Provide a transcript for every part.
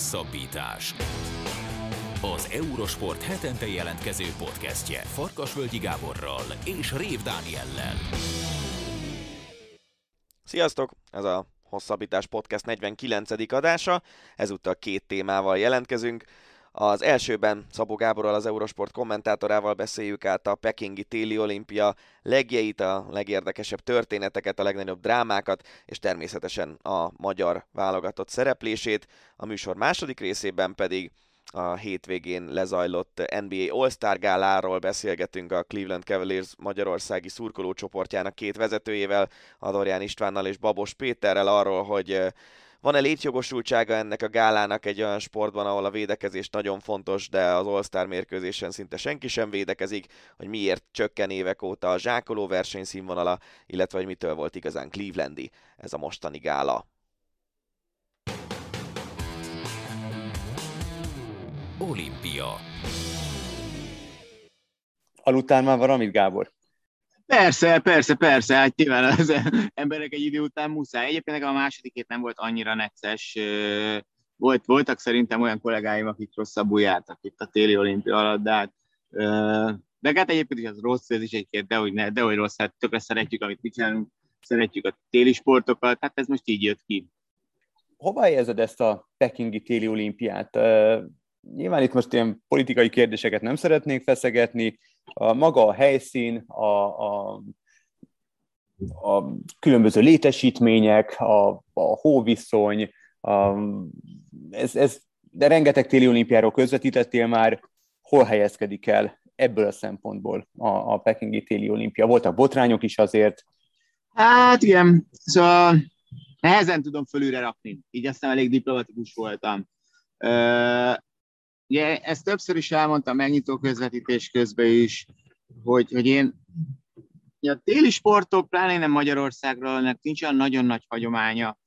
Hosszabbítás. Az Eurosport hetente jelentkező podcastje Farkasvölgyi Gáborral és Rév Dániellel. Sziasztok! Ez a Hosszabbítás Podcast 49. adása. Ezúttal két témával jelentkezünk. Az elsőben Szabó Gáborral, az Eurosport kommentátorával beszéljük át a Pekingi téli olimpia legjeit, a legérdekesebb történeteket, a legnagyobb drámákat, és természetesen a magyar válogatott szereplését. A műsor második részében pedig a hétvégén lezajlott NBA All-Star gáláról beszélgetünk a Cleveland Cavaliers magyarországi szurkolócsoportjának két vezetőjével, Adorján Istvánnal és Babos Péterrel arról, hogy van-e létjogosultsága ennek a gálának egy olyan sportban, ahol a védekezés nagyon fontos, de az All-Star mérkőzésen szinte senki sem védekezik, hogy miért csökken évek óta a zsákoló versenyszínvonala, illetve hogy mitől volt igazán Clevelandi ez a mostani gála. Olimpia. Aludtál már valamit, Gábor? Persze, persze, persze, hát nyilván az emberek egy idő után muszáj. Egyébként a másodikét nem volt annyira necces. Volt, voltak szerintem olyan kollégáim, akik rosszabbul jártak itt a téli olimpia alatt, de hát de hát egyébként is az rossz, ez is egy de hogy, ne, de hogy rossz, hát tökre szeretjük, amit mi csinálunk, szeretjük a téli sportokat, hát ez most így jött ki. Hova érzed ezt a pekingi téli olimpiát? Nyilván itt most ilyen politikai kérdéseket nem szeretnénk feszegetni, a maga a helyszín, a, a, a különböző létesítmények, a, a hóviszony, a, ez, ez, de rengeteg téli olimpiáról közvetítettél már, hol helyezkedik el ebből a szempontból a, a pekingi téli olimpia? Voltak botrányok is azért? Hát igen, szóval nehezen tudom fölülre rakni, így aztán elég diplomatikus voltam. Ugye ezt többször is elmondtam megnyitó közvetítés közben is, hogy, hogy én a téli sportok, pláne nem Magyarországról, ennek nincs olyan nagyon nagy hagyománya.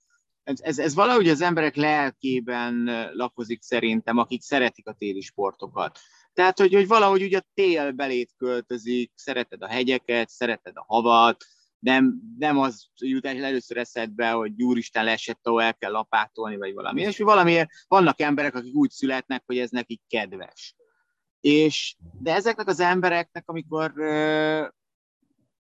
Ez, ez, ez valahogy az emberek lelkében lakozik szerintem, akik szeretik a téli sportokat. Tehát, hogy, hogy valahogy ugye a tél belét költözik, szereted a hegyeket, szereted a havat, nem, nem az jut először eszedbe, hogy úristen leesett, ahol el kell lapátolni, vagy valami. És valamiért vannak emberek, akik úgy születnek, hogy ez nekik kedves. És, de ezeknek az embereknek, amikor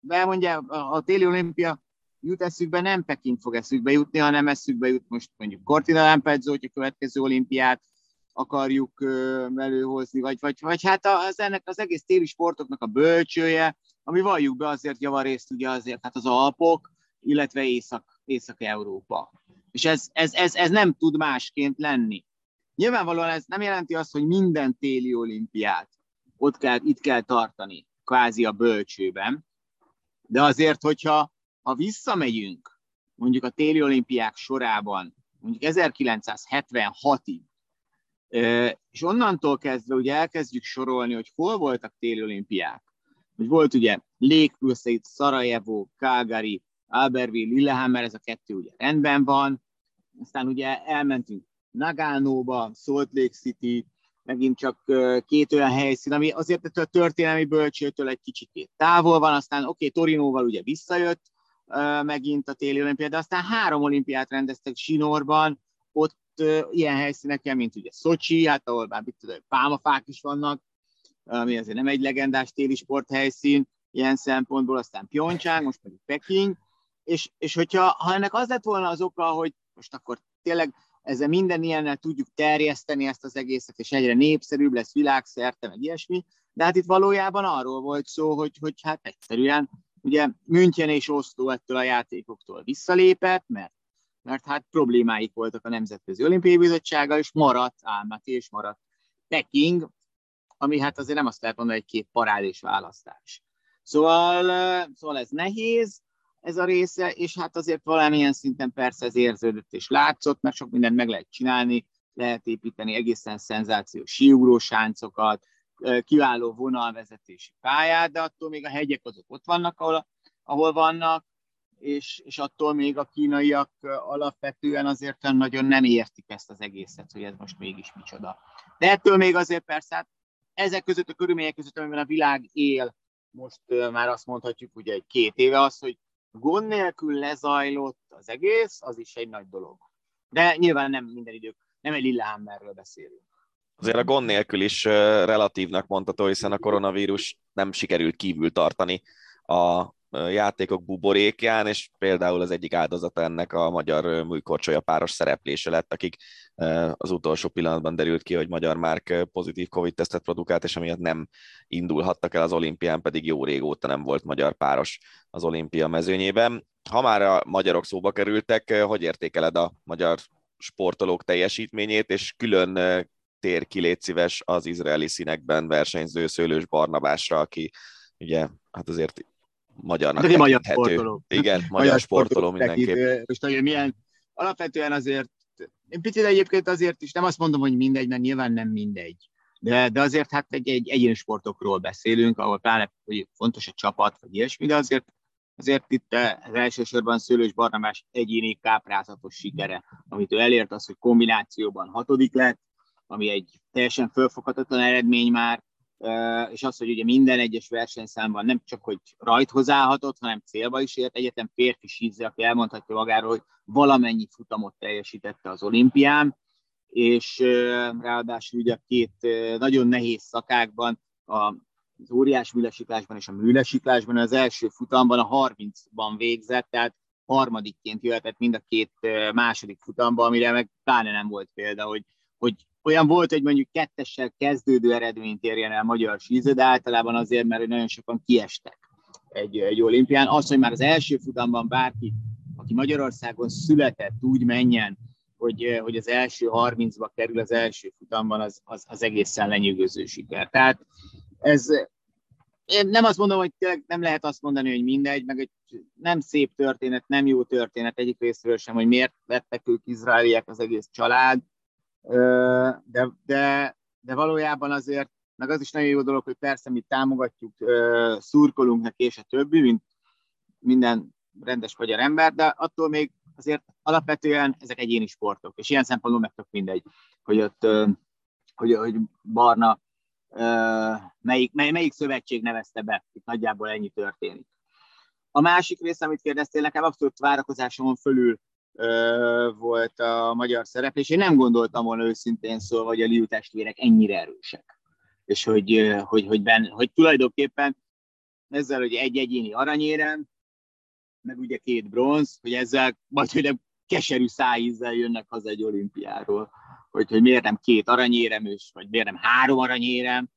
elmondja a, téli olimpia jut eszükbe, nem Peking fog eszükbe jutni, hanem eszükbe jut most mondjuk Cortina Lampezzo, hogy a következő olimpiát akarjuk előhozni, vagy, vagy, vagy hát az, ennek az egész téli sportoknak a bölcsője, ami valljuk be azért javarészt ugye azért hát az Alpok, illetve Észak, Észak-Európa. És ez, ez, ez, ez nem tud másként lenni. Nyilvánvalóan ez nem jelenti azt, hogy minden téli olimpiát ott kell, itt kell tartani, kvázi a bölcsőben, de azért, hogyha ha visszamegyünk mondjuk a téli olimpiák sorában, mondjuk 1976-ig, és onnantól kezdve ugye elkezdjük sorolni, hogy hol voltak téli olimpiák, hogy volt ugye Lake Crusade, Sarajevo, Calgary, Albertville, Lillehammer, ez a kettő ugye rendben van, aztán ugye elmentünk Nagánóba, Salt Lake City, megint csak két olyan helyszín, ami azért a történelmi bölcsőtől egy kicsit távol van, aztán oké, okay, Torinóval ugye visszajött megint a téli olimpia, de aztán három olimpiát rendeztek Sinorban, ott ilyen helyszíneken, mint ugye Szocsi, hát ahol már mit tudom, pálmafák is vannak, ami azért nem egy legendás téli sporthelyszín, ilyen szempontból, aztán Pyeongchang, most pedig Peking, és, és hogyha ha ennek az lett volna az oka, hogy most akkor tényleg ezzel minden ilyennel tudjuk terjeszteni ezt az egészet, és egyre népszerűbb lesz világszerte, meg ilyesmi, de hát itt valójában arról volt szó, hogy, hogy hát egyszerűen ugye München és Oszló ettől a játékoktól visszalépett, mert, mert hát problémáik voltak a Nemzetközi Olimpiai Bizottsággal, és maradt Álmati, és maradt Peking, ami hát azért nem azt lehet mondani, hogy két parádés választás. Szóval, szóval ez nehéz, ez a része, és hát azért valamilyen szinten persze ez érződött és látszott, mert sok mindent meg lehet csinálni, lehet építeni egészen szenzációs síugrósáncokat, kiváló vonalvezetési pályát, de attól még a hegyek azok ott vannak, ahol, ahol vannak, és, és attól még a kínaiak alapvetően azért nagyon nem értik ezt az egészet, hogy ez most mégis micsoda. De ettől még azért persze, hát ezek között a körülmények között, amiben a világ él, most már azt mondhatjuk ugye egy két éve az, hogy gond nélkül lezajlott az egész, az is egy nagy dolog. De nyilván nem minden idők nem egy Lillehammerről beszélünk. Azért a gond nélkül is relatívnak mondható, hiszen a koronavírus nem sikerült kívül tartani a játékok buborékján, és például az egyik áldozata ennek a magyar műkorcsolya páros szereplése lett, akik az utolsó pillanatban derült ki, hogy magyar Márk pozitív Covid-tesztet produkált, és amiatt nem indulhattak el az olimpián, pedig jó régóta nem volt magyar páros az olimpia mezőnyében. Ha már a magyarok szóba kerültek, hogy értékeled a magyar sportolók teljesítményét, és külön tér ki, szíves az izraeli színekben versenyző Szőlős Barnabásra, aki ugye hát azért magyarnak De magyar sportoló. Igen, magyar, magyar sportoló mindenképp. Most hogy milyen, alapvetően azért, én picit egyébként azért is nem azt mondom, hogy mindegy, mert nyilván nem mindegy. De, de azért hát egy, egy egyéni sportokról beszélünk, ahol pláne hogy fontos a csapat, vagy ilyesmi, de azért azért itt az elsősorban Szőlős Barnabás egyéni káprázatos sikere, amit ő elért az, hogy kombinációban hatodik lett, ami egy teljesen fölfoghatatlan eredmény már, és az, hogy ugye minden egyes versenyszámban nem csak, hogy rajthoz állhatott, hanem célba is ért. Egyetem férfi sízze, aki elmondhatja magáról, hogy valamennyi futamot teljesítette az olimpián, és ráadásul ugye a két nagyon nehéz szakákban, az óriás műlesiklásban és a műlesiklásban az első futamban a 30-ban végzett, tehát harmadikként jöhetett mind a két második futamban, amire meg pláne nem volt példa, hogy, hogy olyan volt, hogy mondjuk kettessel kezdődő eredményt érjen el magyar síző, de általában azért, mert nagyon sokan kiestek egy, egy olimpián. Az, hogy már az első futamban bárki, aki Magyarországon született, úgy menjen, hogy, hogy az első 30-ba kerül az első futamban, az, az, az egészen lenyűgöző siker. Tehát ez, én nem azt mondom, hogy nem lehet azt mondani, hogy mindegy, meg egy nem szép történet, nem jó történet egyik részről sem, hogy miért lettek ők izraeliek az egész család, de, de, de valójában azért, meg az is nagyon jó dolog, hogy persze mi támogatjuk, szurkolunk neki és a többi, mint minden rendes magyar ember, de attól még azért alapvetően ezek egyéni sportok, és ilyen szempontból meg tök mindegy, hogy ott, hogy, hogy Barna melyik, mely, melyik szövetség nevezte be, itt nagyjából ennyi történik. A másik rész, amit kérdeztél, nekem abszolút várakozásomon fölül volt a magyar szereplés. Én nem gondoltam volna őszintén szólva, hogy a Liu testvérek ennyire erősek. És hogy, hogy, hogy, ben, hogy tulajdonképpen ezzel, hogy egy egyéni aranyérem, meg ugye két bronz, hogy ezzel majd, hogy nem keserű szájízzel jönnek haza egy olimpiáról, hogy, hogy miért nem két aranyérem, és vagy miért nem három aranyérem,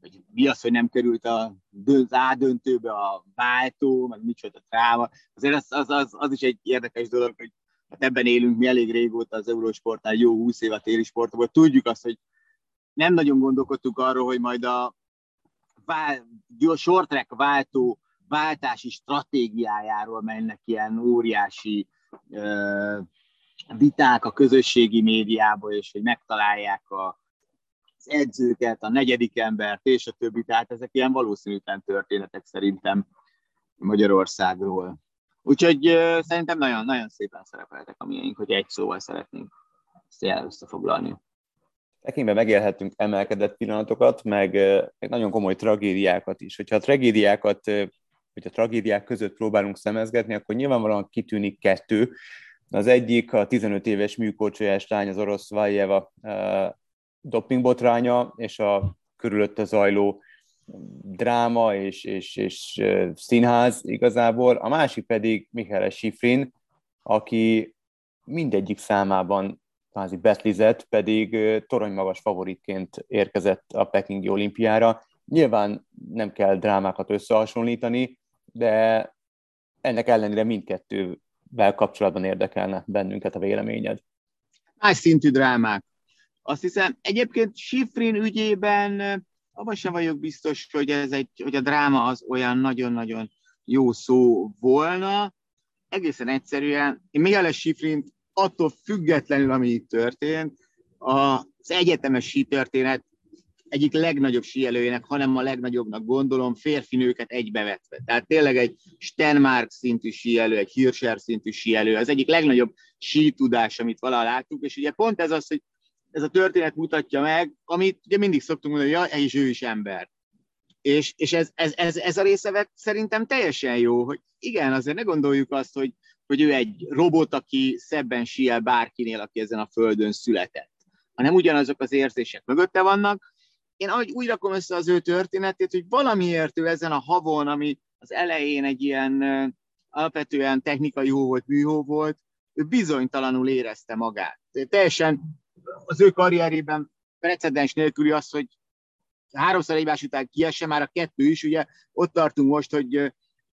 hogy mi az, hogy nem került a, az ádöntőbe a váltó, meg micsoda tráva. Azért az, az, az, az, is egy érdekes dolog, hogy hát ebben élünk mi elég régóta az Eurósportnál, jó 20 év téli sportokban, tudjuk azt, hogy nem nagyon gondolkodtuk arról, hogy majd a vál, short track váltó váltási stratégiájáról mennek ilyen óriási uh, viták a közösségi médiába, és hogy megtalálják a, az edzőket, a negyedik embert, és a többi. Tehát ezek ilyen valószínűtlen történetek szerintem Magyarországról. Úgyhogy uh, szerintem nagyon, nagyon szépen szerepeltek a miénk, hogy egy szóval szeretnénk ezt összefoglalni. Tekintben megélhettünk emelkedett pillanatokat, meg, meg nagyon komoly tragédiákat is. Hogyha a tragédiákat, hogy a tragédiák között próbálunk szemezgetni, akkor nyilvánvalóan kitűnik kettő. Az egyik a 15 éves műkorcsolyás lány, az orosz Vajeva dopingbotránya, és a körülötte zajló dráma és, és, és színház igazából, a másik pedig Michael Schifrin, aki mindegyik számában kvázi betlizett, pedig toronymagas favoritként érkezett a Pekingi olimpiára. Nyilván nem kell drámákat összehasonlítani, de ennek ellenére mindkettővel kapcsolatban érdekelne bennünket a véleményed. Más szintű drámák. Azt hiszem, egyébként Schifrin ügyében abban sem vagyok biztos, hogy, ez egy, hogy a dráma az olyan nagyon-nagyon jó szó volna. Egészen egyszerűen, én Mihály Sifrint attól függetlenül, ami itt történt, az egyetemes sítörténet egyik legnagyobb síelőjének, hanem a legnagyobbnak gondolom, férfinőket egybevetve. Tehát tényleg egy Stenmark szintű síelő, egy Hirscher szintű síelő, az egyik legnagyobb tudás, amit valaha láttuk, és ugye pont ez az, hogy ez a történet mutatja meg, amit ugye mindig szoktunk mondani, hogy ja, és ő is ember. És, és ez, ez, ez, ez a része szerintem teljesen jó, hogy igen, azért ne gondoljuk azt, hogy, hogy ő egy robot, aki szebben siel bárkinél, aki ezen a földön született. hanem ugyanazok az érzések mögötte vannak. Én ahogy úgy rakom össze az ő történetét, hogy valamiért ő ezen a havon, ami az elején egy ilyen alapvetően technikai hó volt, műhó volt, ő bizonytalanul érezte magát. Teljesen az ő karrierében precedens nélküli az, hogy háromszor egymás után kiesse, már a kettő is, ugye ott tartunk most, hogy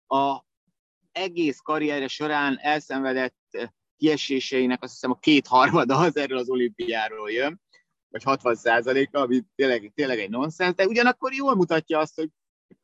a egész karrierje során elszenvedett kieséseinek azt hiszem a kétharmada az erről az olimpiáról jön, vagy 60 százaléka, ami tényleg, tényleg egy nonsens, de ugyanakkor jól mutatja azt, hogy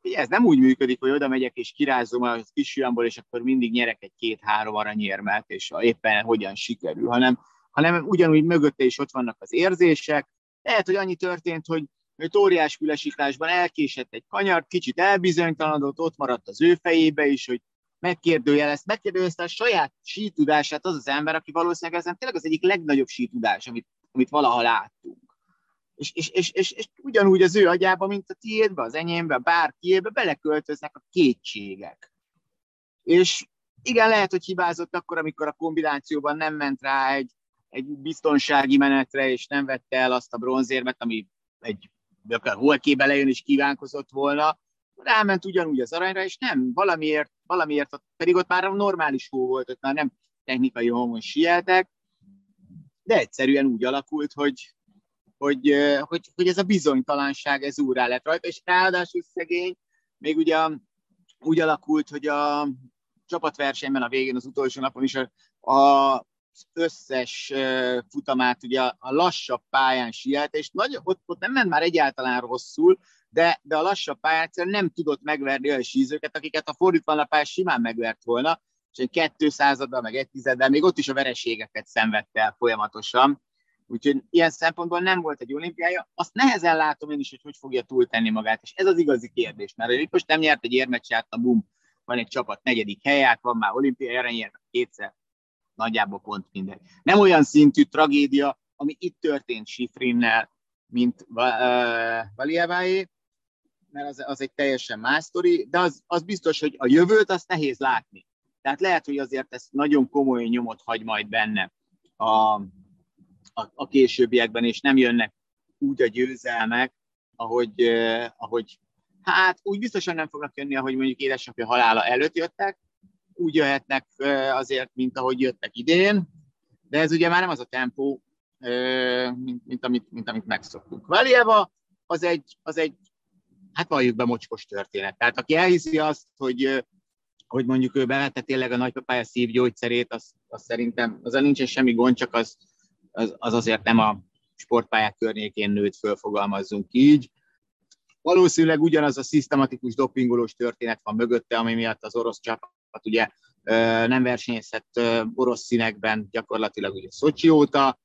ez nem úgy működik, hogy oda megyek és kirázom a kisfiamból, és akkor mindig nyerek egy két-három aranyérmet, és éppen hogyan sikerül, hanem, hanem ugyanúgy mögötte is ott vannak az érzések. Lehet, hogy annyi történt, hogy hogy óriás külesításban elkésett egy kanyart, kicsit elbizonytalanodott, ott maradt az ő fejébe is, hogy megkérdőjelezte, megkérdőjelezte a saját sítudását az az ember, aki valószínűleg ezen tényleg az egyik legnagyobb sítudás, amit, amit valaha láttunk. És, és, és, és, és ugyanúgy az ő agyába, mint a tiédbe, az enyémbe, bárkiébe beleköltöznek a kétségek. És igen, lehet, hogy hibázott akkor, amikor a kombinációban nem ment rá egy, egy biztonsági menetre, és nem vette el azt a bronzérmet, ami egy akár holkébe lejön és kívánkozott volna, ráment ugyanúgy az aranyra, és nem, valamiért, valamiért, pedig ott már normális hó volt, ott már nem technikai homon sieltek, de egyszerűen úgy alakult, hogy, hogy, hogy, hogy ez a bizonytalanság, ez úrá lett rajta, és ráadásul szegény, még ugye úgy alakult, hogy a csapatversenyben a végén, az utolsó napon is a, a összes futamát ugye a lassabb pályán sielt, és nagy, ott, ott nem ment már egyáltalán rosszul, de, de a lassabb pályán nem tudott megverni olyan sízőket, akiket a fordítva a pályán simán megvert volna, és egy 200 meg egy tizeddel, még ott is a vereségeket szenvedte el folyamatosan. Úgyhogy ilyen szempontból nem volt egy olimpiája. Azt nehezen látom én is, hogy hogy fogja túltenni magát, és ez az igazi kérdés, mert hogy most nem nyert egy érmet, a bum, van egy csapat negyedik helyát, van már olimpiai aranyérmet kétszer, nagyjából pont mindegy. Nem olyan szintű tragédia, ami itt történt Sifrinnel, mint Valieváé, mert az, az egy teljesen más sztori, de az, az biztos, hogy a jövőt azt nehéz látni. Tehát lehet, hogy azért ez nagyon komoly nyomot hagy majd benne a, a, a későbbiekben, és nem jönnek úgy a győzelmek, ahogy, eh, ahogy hát úgy biztosan nem fognak jönni, ahogy mondjuk édesapja halála előtt jöttek, úgy jöhetnek azért, mint ahogy jöttek idén, de ez ugye már nem az a tempó, mint, mint, amit, mint amit megszoktunk. Valieva az egy, az egy, hát valljuk be mocskos történet. Tehát aki elhiszi azt, hogy, hogy mondjuk ő bevette tényleg a nagypapája szívgyógyszerét, az, az szerintem az nincsen semmi gond, csak az, az, az azért nem a sportpályák környékén nőtt, fölfogalmazzunk így. Valószínűleg ugyanaz a szisztematikus dopingolós történet van mögötte, ami miatt az orosz csapat ugye nem versenyezhet orosz színekben gyakorlatilag ugye Szocsi óta.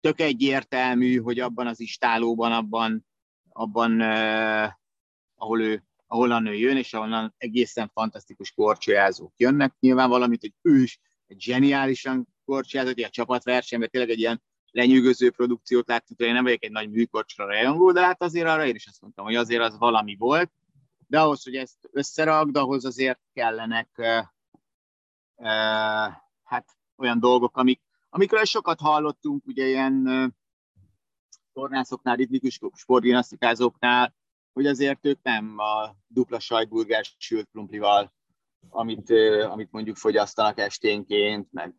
Tök egyértelmű, hogy abban az istálóban, abban, abban ahol ő ahol ő jön, és ahonnan egészen fantasztikus korcsolyázók jönnek. Nyilván valamit, hogy ő is egy zseniálisan korcsolyázott, egy csapatversenyben tényleg egy ilyen lenyűgöző produkciót láttuk, én nem vagyok egy nagy műkorcsra rajongó, de hát azért arra én is azt mondtam, hogy azért az valami volt, de ahhoz, hogy ezt összerakd, ahhoz azért kellenek uh, uh, hát olyan dolgok, amik, amikről sokat hallottunk, ugye ilyen uh, tornászoknál, ritmikus sportgimnasztikázóknál, hogy azért ők nem a dupla sajtburger sült krumplival, amit, amit mondjuk fogyasztanak esténként, meg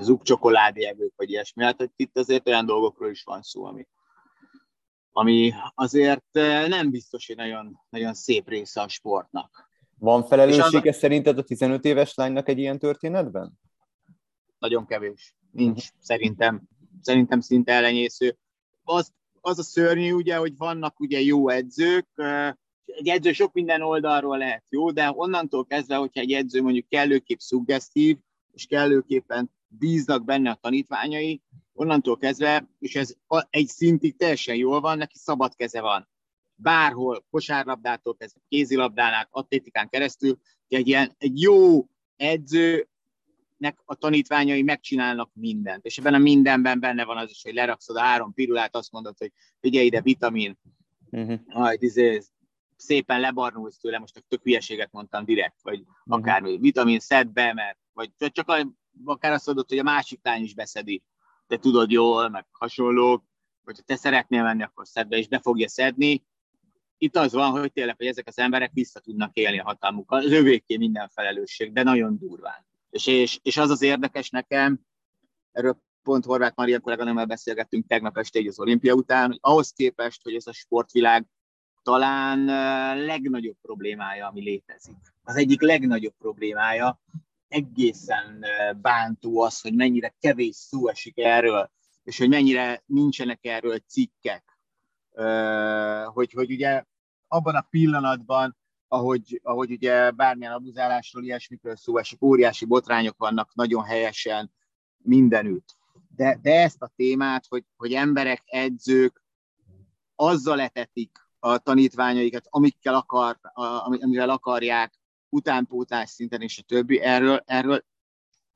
zug csokoládéjevők, vagy ilyesmi. Hát itt azért olyan dolgokról is van szó, ami, ami azért nem biztos, hogy nagyon, nagyon szép része a sportnak. Van felelőssége az... szerinted a 15 éves lánynak egy ilyen történetben? Nagyon kevés. Nincs, szerintem. Szerintem szinte ellenyésző. Az, az a szörnyű, ugye, hogy vannak ugye jó edzők, egy edző sok minden oldalról lehet jó, de onnantól kezdve, hogyha egy edző mondjuk kellőképp szuggesztív, és kellőképpen bíznak benne a tanítványai, onnantól kezdve, és ez egy szintig teljesen jól van, neki szabad keze van. Bárhol, kosárlabdától kezdve, kézilabdán atlétikán keresztül, egy, ilyen, egy jó edzőnek a tanítványai megcsinálnak mindent. És ebben a mindenben benne van az is, hogy lerakszod a három pirulát, azt mondod, hogy figyelj ide, vitamin, uh-huh. majd izé, szépen lebarnulsz tőle, most tök hülyeséget mondtam direkt, vagy uh-huh. akármi, vitamin szed be, mert, vagy csak akár azt mondod, hogy a másik lány is beszedi te tudod jól, meg hasonlók, hogyha te szeretnél menni, akkor szedd be, és be fogja szedni. Itt az van, hogy tényleg, hogy ezek az emberek vissza tudnak élni a hatalmukkal. Az övéké minden felelősség, de nagyon durván. És, és, és az az érdekes nekem, erről pont Horváth Maria kolléganőmmel beszélgettünk tegnap este így az olimpia után, hogy ahhoz képest, hogy ez a sportvilág talán legnagyobb problémája, ami létezik. Az egyik legnagyobb problémája, egészen bántó az, hogy mennyire kevés szó esik erről, és hogy mennyire nincsenek erről cikkek. Hogy, hogy ugye abban a pillanatban, ahogy, ahogy ugye bármilyen abuzálásról, ilyesmikről szó esik, óriási botrányok vannak nagyon helyesen mindenütt. De, de ezt a témát, hogy, hogy emberek, edzők azzal etetik a tanítványaikat, amikkel akar, amivel akarják, utánpótás szinten és a többi, erről, erről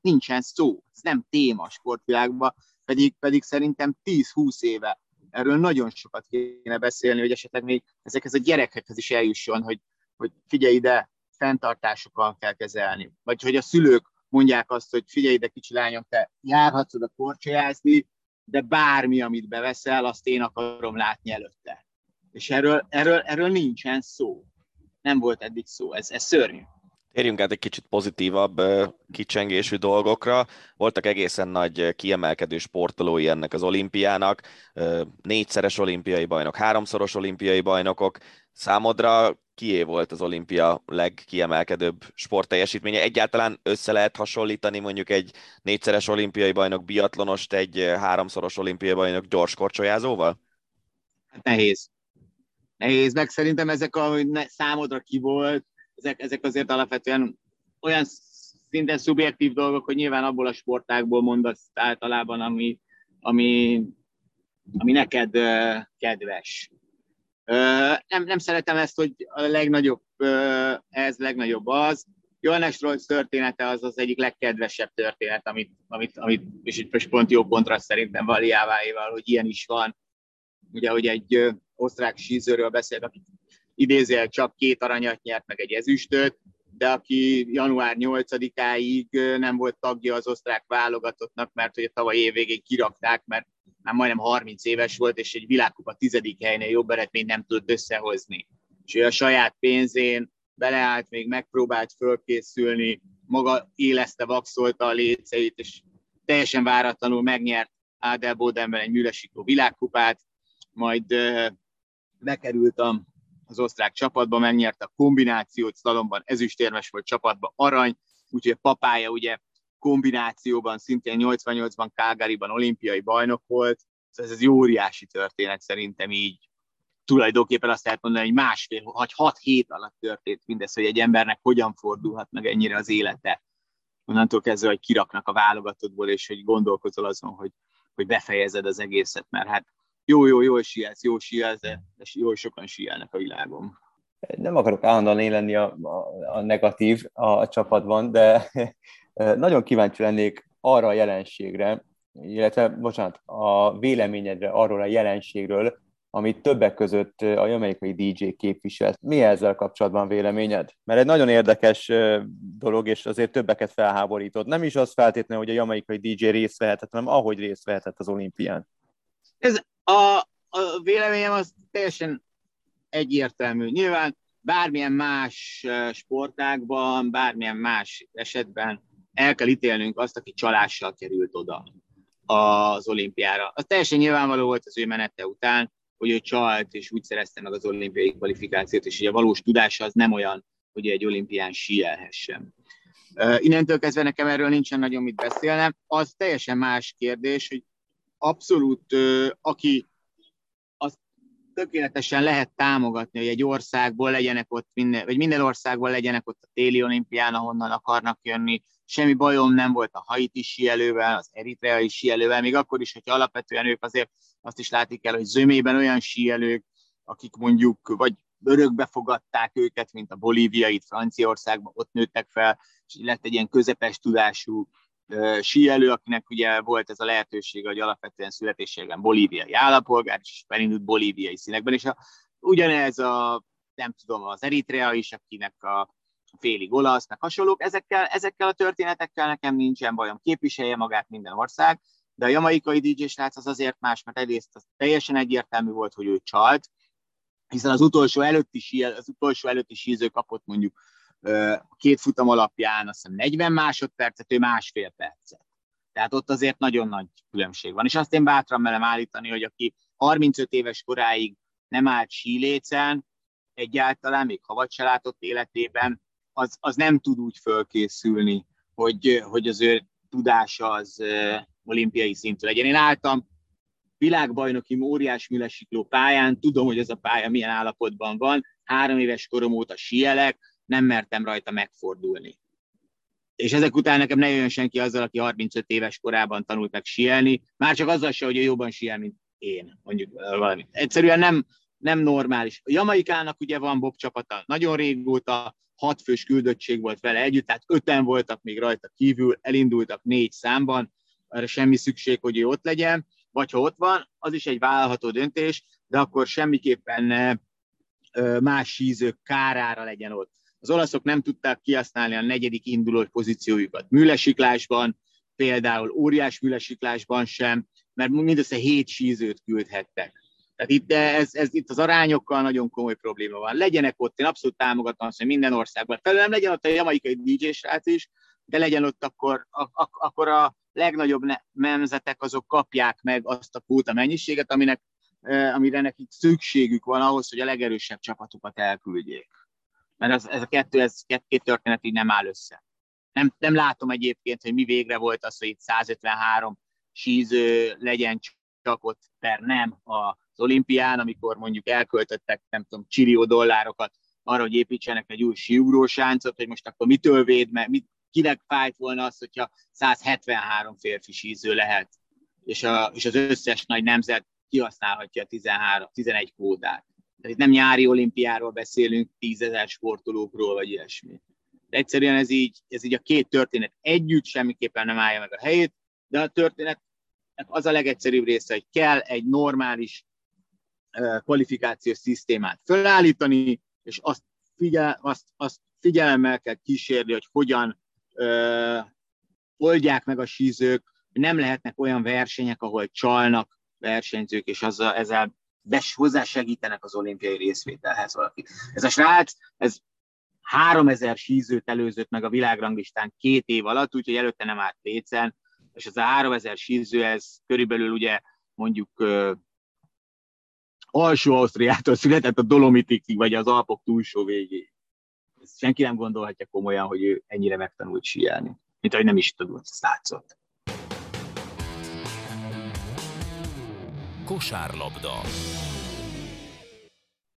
nincsen szó. Ez nem téma a sportvilágban, pedig, pedig szerintem 10-20 éve erről nagyon sokat kéne beszélni, hogy esetleg még ezekhez a gyerekekhez is eljusson, hogy, hogy figyelj ide, fenntartásokkal kell kezelni. Vagy hogy a szülők mondják azt, hogy figyelj ide, kicsi lányom, te járhatsz oda korcsolyázni, de bármi, amit beveszel, azt én akarom látni előtte. És erről, erről, erről nincsen szó. Nem volt eddig szó, ez, ez szörnyű. Térjünk át egy kicsit pozitívabb kicsengésű dolgokra. Voltak egészen nagy kiemelkedő sportolói ennek az olimpiának, négyszeres olimpiai bajnok, háromszoros olimpiai bajnokok. Számodra kié volt az olimpia legkiemelkedőbb sportteljesítménye? Egyáltalán össze lehet hasonlítani mondjuk egy négyszeres olimpiai bajnok biatlonost egy háromszoros olimpiai bajnok gyors korcsolyázóval? Hát nehéz. Nehéz, meg szerintem ezek, ahogy számodra ki volt, ezek, ezek azért alapvetően olyan szinten szubjektív dolgok, hogy nyilván abból a sportákból mondasz általában, ami, ami, ami neked kedves. Nem, nem szeretem ezt, hogy a legnagyobb ez, legnagyobb az. Johannes Rolls története az az egyik legkedvesebb történet, amit, amit, amit és itt most pont jó kontraszt szerintem Valiáváéval, hogy ilyen is van. Ugye, hogy egy osztrák sízőről beszél, aki idézél csak két aranyat nyert, meg egy ezüstöt, de aki január 8-áig nem volt tagja az osztrák válogatottnak, mert hogy a tavaly év végén kirakták, mert már majdnem 30 éves volt, és egy világkupa tizedik helynél jobb eredményt nem tudott összehozni. És ő a saját pénzén beleállt, még megpróbált fölkészülni, maga éleszte, vakszolta a léceit, és teljesen váratlanul megnyert Adelbodenben egy műlesító világkupát, majd bekerült az osztrák csapatban, megnyerte a kombinációt, szlalomban ezüstérmes volt csapatban arany, úgyhogy a papája ugye kombinációban szintén 88-ban Kágáriban olimpiai bajnok volt, szóval ez egy óriási történet szerintem így tulajdonképpen azt lehet mondani, hogy másfél, vagy hat hét alatt történt mindez, hogy egy embernek hogyan fordulhat meg ennyire az élete. Onnantól kezdve, hogy kiraknak a válogatottból, és hogy gondolkozol azon, hogy, hogy befejezed az egészet, mert hát jó, jó, jó sielsz, jó sielsz, de, de jó sokan sielnek a világon. Nem akarok állandóan én lenni a, a, a negatív a csapatban, de nagyon kíváncsi lennék arra a jelenségre, illetve, bocsánat, a véleményedre arról a jelenségről, amit többek között a jamaikai DJ képviselt. Mi ezzel kapcsolatban véleményed? Mert egy nagyon érdekes dolog, és azért többeket felháborított. Nem is az feltétlenül, hogy a jamaikai DJ részt vehetett, hanem ahogy részt vehetett az olimpián. Ez a, a véleményem az teljesen egyértelmű. Nyilván bármilyen más sportákban, bármilyen más esetben el kell ítélnünk azt, aki csalással került oda az olimpiára. Az teljesen nyilvánvaló volt az ő menete után, hogy ő csalt, és úgy szerezte meg az olimpiai kvalifikációt, és hogy a valós tudása az nem olyan, hogy egy olimpián síelhessen. Innentől kezdve nekem erről nincsen nagyon mit beszélnem. Az teljesen más kérdés, hogy abszolút, aki az tökéletesen lehet támogatni, hogy egy országból legyenek ott minden, vagy minden országból legyenek ott a téli olimpián, ahonnan akarnak jönni. Semmi bajom nem volt a haiti sielővel, az eritreai sielővel, még akkor is, hogy alapvetően ők azért azt is látni kell, hogy zömében olyan sielők, akik mondjuk vagy örökbe fogadták őket, mint a bolíviai, Franciaországban, ott nőttek fel, és lett egy ilyen közepes tudású síelő, akinek ugye volt ez a lehetőség, hogy alapvetően születésében bolíviai állampolgár, és felindult bolíviai színekben, és a, ugyanez a, nem tudom, az Eritrea is, akinek a félig olasz, meg hasonlók, ezekkel, ezekkel a történetekkel nekem nincsen bajom, képviselje magát minden ország, de a jamaikai DJ srác az azért más, mert egyrészt az teljesen egyértelmű volt, hogy ő csalt, hiszen az utolsó előtti, sí, az utolsó előtti síző kapott mondjuk két futam alapján azt hiszem 40 másodpercet, ő másfél percet. Tehát ott azért nagyon nagy különbség van. És azt én bátran merem állítani, hogy aki 35 éves koráig nem állt sílécen, egyáltalán, még ha se látott életében, az, az nem tud úgy fölkészülni, hogy, hogy az ő tudása az olimpiai szintű legyen. Én álltam világbajnoki óriás műlesikló pályán, tudom, hogy ez a pálya milyen állapotban van, három éves korom óta sielek, nem mertem rajta megfordulni. És ezek után nekem ne jöjjön senki azzal, aki 35 éves korában tanult meg sielni, már csak azzal se, hogy ő jobban siel, mint én, mondjuk valami. Egyszerűen nem, nem normális. A Jamaikának ugye van Bob csapata nagyon régóta, hat fős küldöttség volt vele együtt, tehát öten voltak még rajta kívül, elindultak négy számban, erre semmi szükség, hogy ő ott legyen, vagy ha ott van, az is egy vállalható döntés, de akkor semmiképpen más sízők kárára legyen ott. Az olaszok nem tudták kihasználni a negyedik induló pozíciójukat műlesiklásban, például óriás műlesiklásban sem, mert mindössze hét sízőt küldhettek. Tehát itt, ez, ez, itt az arányokkal nagyon komoly probléma van. Legyenek ott, én abszolút támogatom azt, hogy minden országban. Felül nem legyen ott a jamaikai DJ srác is, de legyen ott akkor, a, a, akkor a legnagyobb nemzetek azok kapják meg azt a kvóta mennyiséget, aminek, amire nekik szükségük van ahhoz, hogy a legerősebb csapatokat elküldjék. Mert az, ez a kettő, ez két történet így nem áll össze. Nem, nem látom egyébként, hogy mi végre volt az, hogy itt 153 síző legyen csak ott per nem az olimpián, amikor mondjuk elköltöttek, nem tudom, csillió dollárokat arra, hogy építsenek egy új síugrósáncot, hogy most akkor mitől véd, mert mit, kinek fájt volna az, hogyha 173 férfi síző lehet, és, a, és az összes nagy nemzet kihasználhatja a 13, 11 kvótát. Tehát itt nem nyári olimpiáról beszélünk, tízezer sportolókról, vagy ilyesmi. De egyszerűen ez így, ez így a két történet együtt semmiképpen nem állja meg a helyét, de a történet az a legegyszerűbb része, hogy kell egy normális kvalifikációs szisztémát felállítani, és azt, figyel, azt, azt figyelemmel kell kísérni, hogy hogyan ö, oldják meg a sízők, nem lehetnek olyan versenyek, ahol csalnak versenyzők, és azzal, ezzel bes, hozzásegítenek az olimpiai részvételhez valaki. Ez a srác, ez 3000 sízőt előzött meg a világranglistán két év alatt, úgyhogy előtte nem állt lécen, és ez a 3000 síző, ez körülbelül ugye mondjuk uh, alsó Ausztriától született a Dolomitikig, vagy az Alpok túlsó végéig. Senki nem gondolhatja komolyan, hogy ő ennyire megtanult síelni, mint ahogy nem is tudott, ezt látszott. Kosárlabda.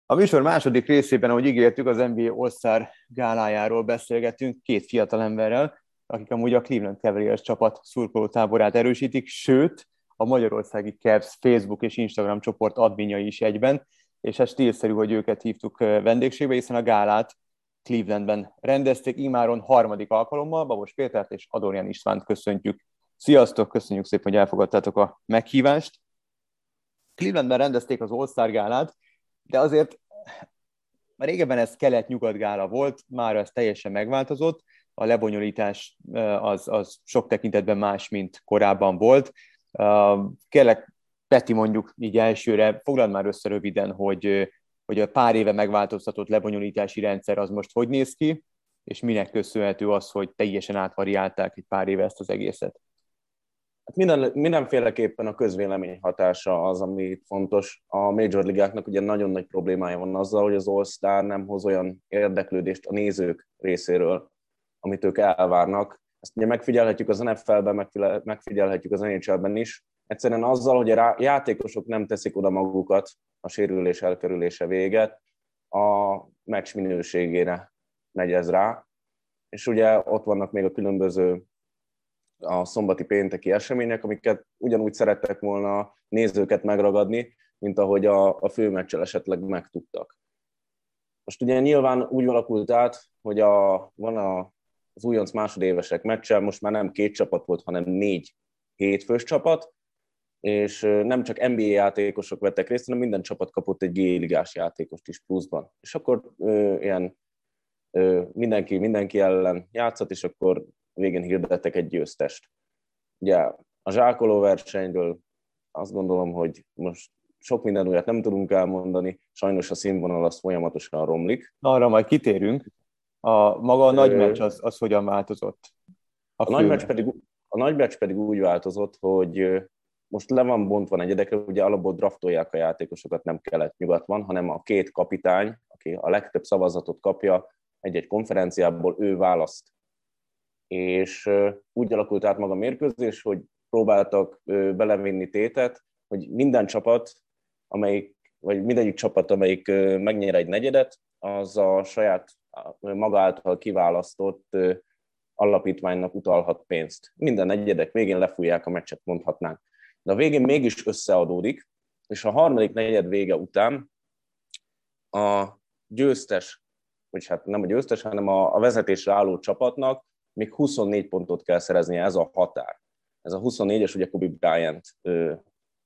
A műsor második részében, ahogy ígértük, az NBA All-Star gálájáról beszélgetünk két fiatalemberrel, akik amúgy a Cleveland Cavaliers csapat szurkoló táborát erősítik, sőt, a Magyarországi Cavs Facebook és Instagram csoport adminjai is egyben, és ez stílszerű, hogy őket hívtuk vendégségbe, hiszen a gálát Clevelandben rendezték, imáron harmadik alkalommal, Babos Pétert és Adorján Istvánt köszöntjük. Sziasztok, köszönjük szépen, hogy elfogadtátok a meghívást. Clevelandben rendezték az All-Star gálát, de azért már régebben ez kelet-nyugat gála volt, már ez teljesen megváltozott, a lebonyolítás az, az sok tekintetben más, mint korábban volt. Kérlek, Peti mondjuk így elsőre, foglald már össze röviden, hogy, hogy a pár éve megváltoztatott lebonyolítási rendszer az most hogy néz ki, és minek köszönhető az, hogy teljesen átvariálták egy pár éve ezt az egészet. Hát minden, mindenféleképpen a közvélemény hatása az, ami fontos. A Major Ligáknak ugye nagyon nagy problémája van azzal, hogy az All-Star nem hoz olyan érdeklődést a nézők részéről, amit ők elvárnak. Ezt ugye megfigyelhetjük az NFL-ben, megfigyelhetjük az NHL-ben is. Egyszerűen azzal, hogy a játékosok nem teszik oda magukat a sérülés elkerülése véget, a meccs minőségére megy ez rá. És ugye ott vannak még a különböző a szombati pénteki események, amiket ugyanúgy szerettek volna nézőket megragadni, mint ahogy a, a főmeccsel esetleg megtudtak. Most ugye nyilván úgy alakult át, hogy a, van a, az újonc másodévesek meccse, most már nem két csapat volt, hanem négy hétfős csapat, és nem csak NBA játékosok vettek részt, hanem minden csapat kapott egy G-ligás játékost is pluszban. És akkor ö, ilyen ö, mindenki mindenki ellen játszott, és akkor végén hirdettek egy győztest. Ugye A zsákoló versenyről azt gondolom, hogy most sok minden újat nem tudunk elmondani, sajnos a színvonal az folyamatosan romlik. Na, arra majd kitérünk. A maga a nagy meccs az, az hogyan változott? A, a, nagy meccs pedig, a nagy meccs pedig úgy változott, hogy most le van bontva negyedekre, ugye alapból draftolják a játékosokat, nem kelet-nyugat hanem a két kapitány, aki a legtöbb szavazatot kapja egy-egy konferenciából, ő választ. És úgy alakult át maga a mérkőzés, hogy próbáltak belevinni tétet, hogy minden csapat, amelyik, vagy mindegyik csapat, amelyik megnyer egy negyedet, az a saját maga által kiválasztott alapítványnak utalhat pénzt. Minden negyedek végén lefújják a meccset, mondhatnánk. De a végén mégis összeadódik, és a harmadik negyed vége után a győztes, vagy hát nem a győztes, hanem a, a vezetésre álló csapatnak még 24 pontot kell szereznie, ez a határ. Ez a 24-es ugye Kobe Bryant ö,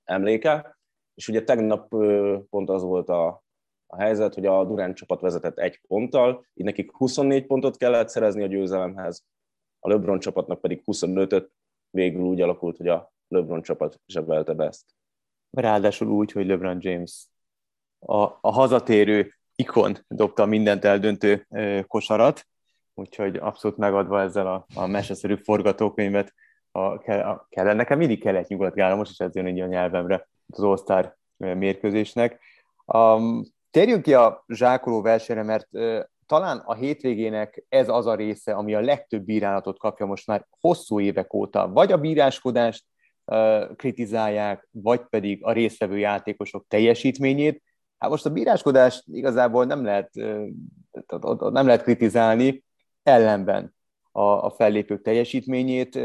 emléke, és ugye tegnap ö, pont az volt a, a helyzet, hogy a Durant csapat vezetett egy ponttal, így nekik 24 pontot kellett szerezni a győzelemhez, a LeBron csapatnak pedig 25-öt, végül úgy alakult, hogy a LeBron csapat zsebelte be ezt. Ráadásul úgy, hogy LeBron James a, a hazatérő ikon dobta mindent eldöntő kosarat, úgyhogy abszolút megadva ezzel a, a meseszerű forgatókönyvet, a, a, kell, nekem mindig kellett nyugat most is ez jön így a nyelvemre az All-Star mérkőzésnek. Um, térjünk ki a zsákoló versenyre, mert uh, talán a hétvégének ez az a része, ami a legtöbb bírálatot kapja most már hosszú évek óta. Vagy a bíráskodást uh, kritizálják, vagy pedig a résztvevő játékosok teljesítményét. Hát most a bíráskodást igazából nem lehet, uh, nem lehet kritizálni, ellenben a, a fellépők teljesítményét.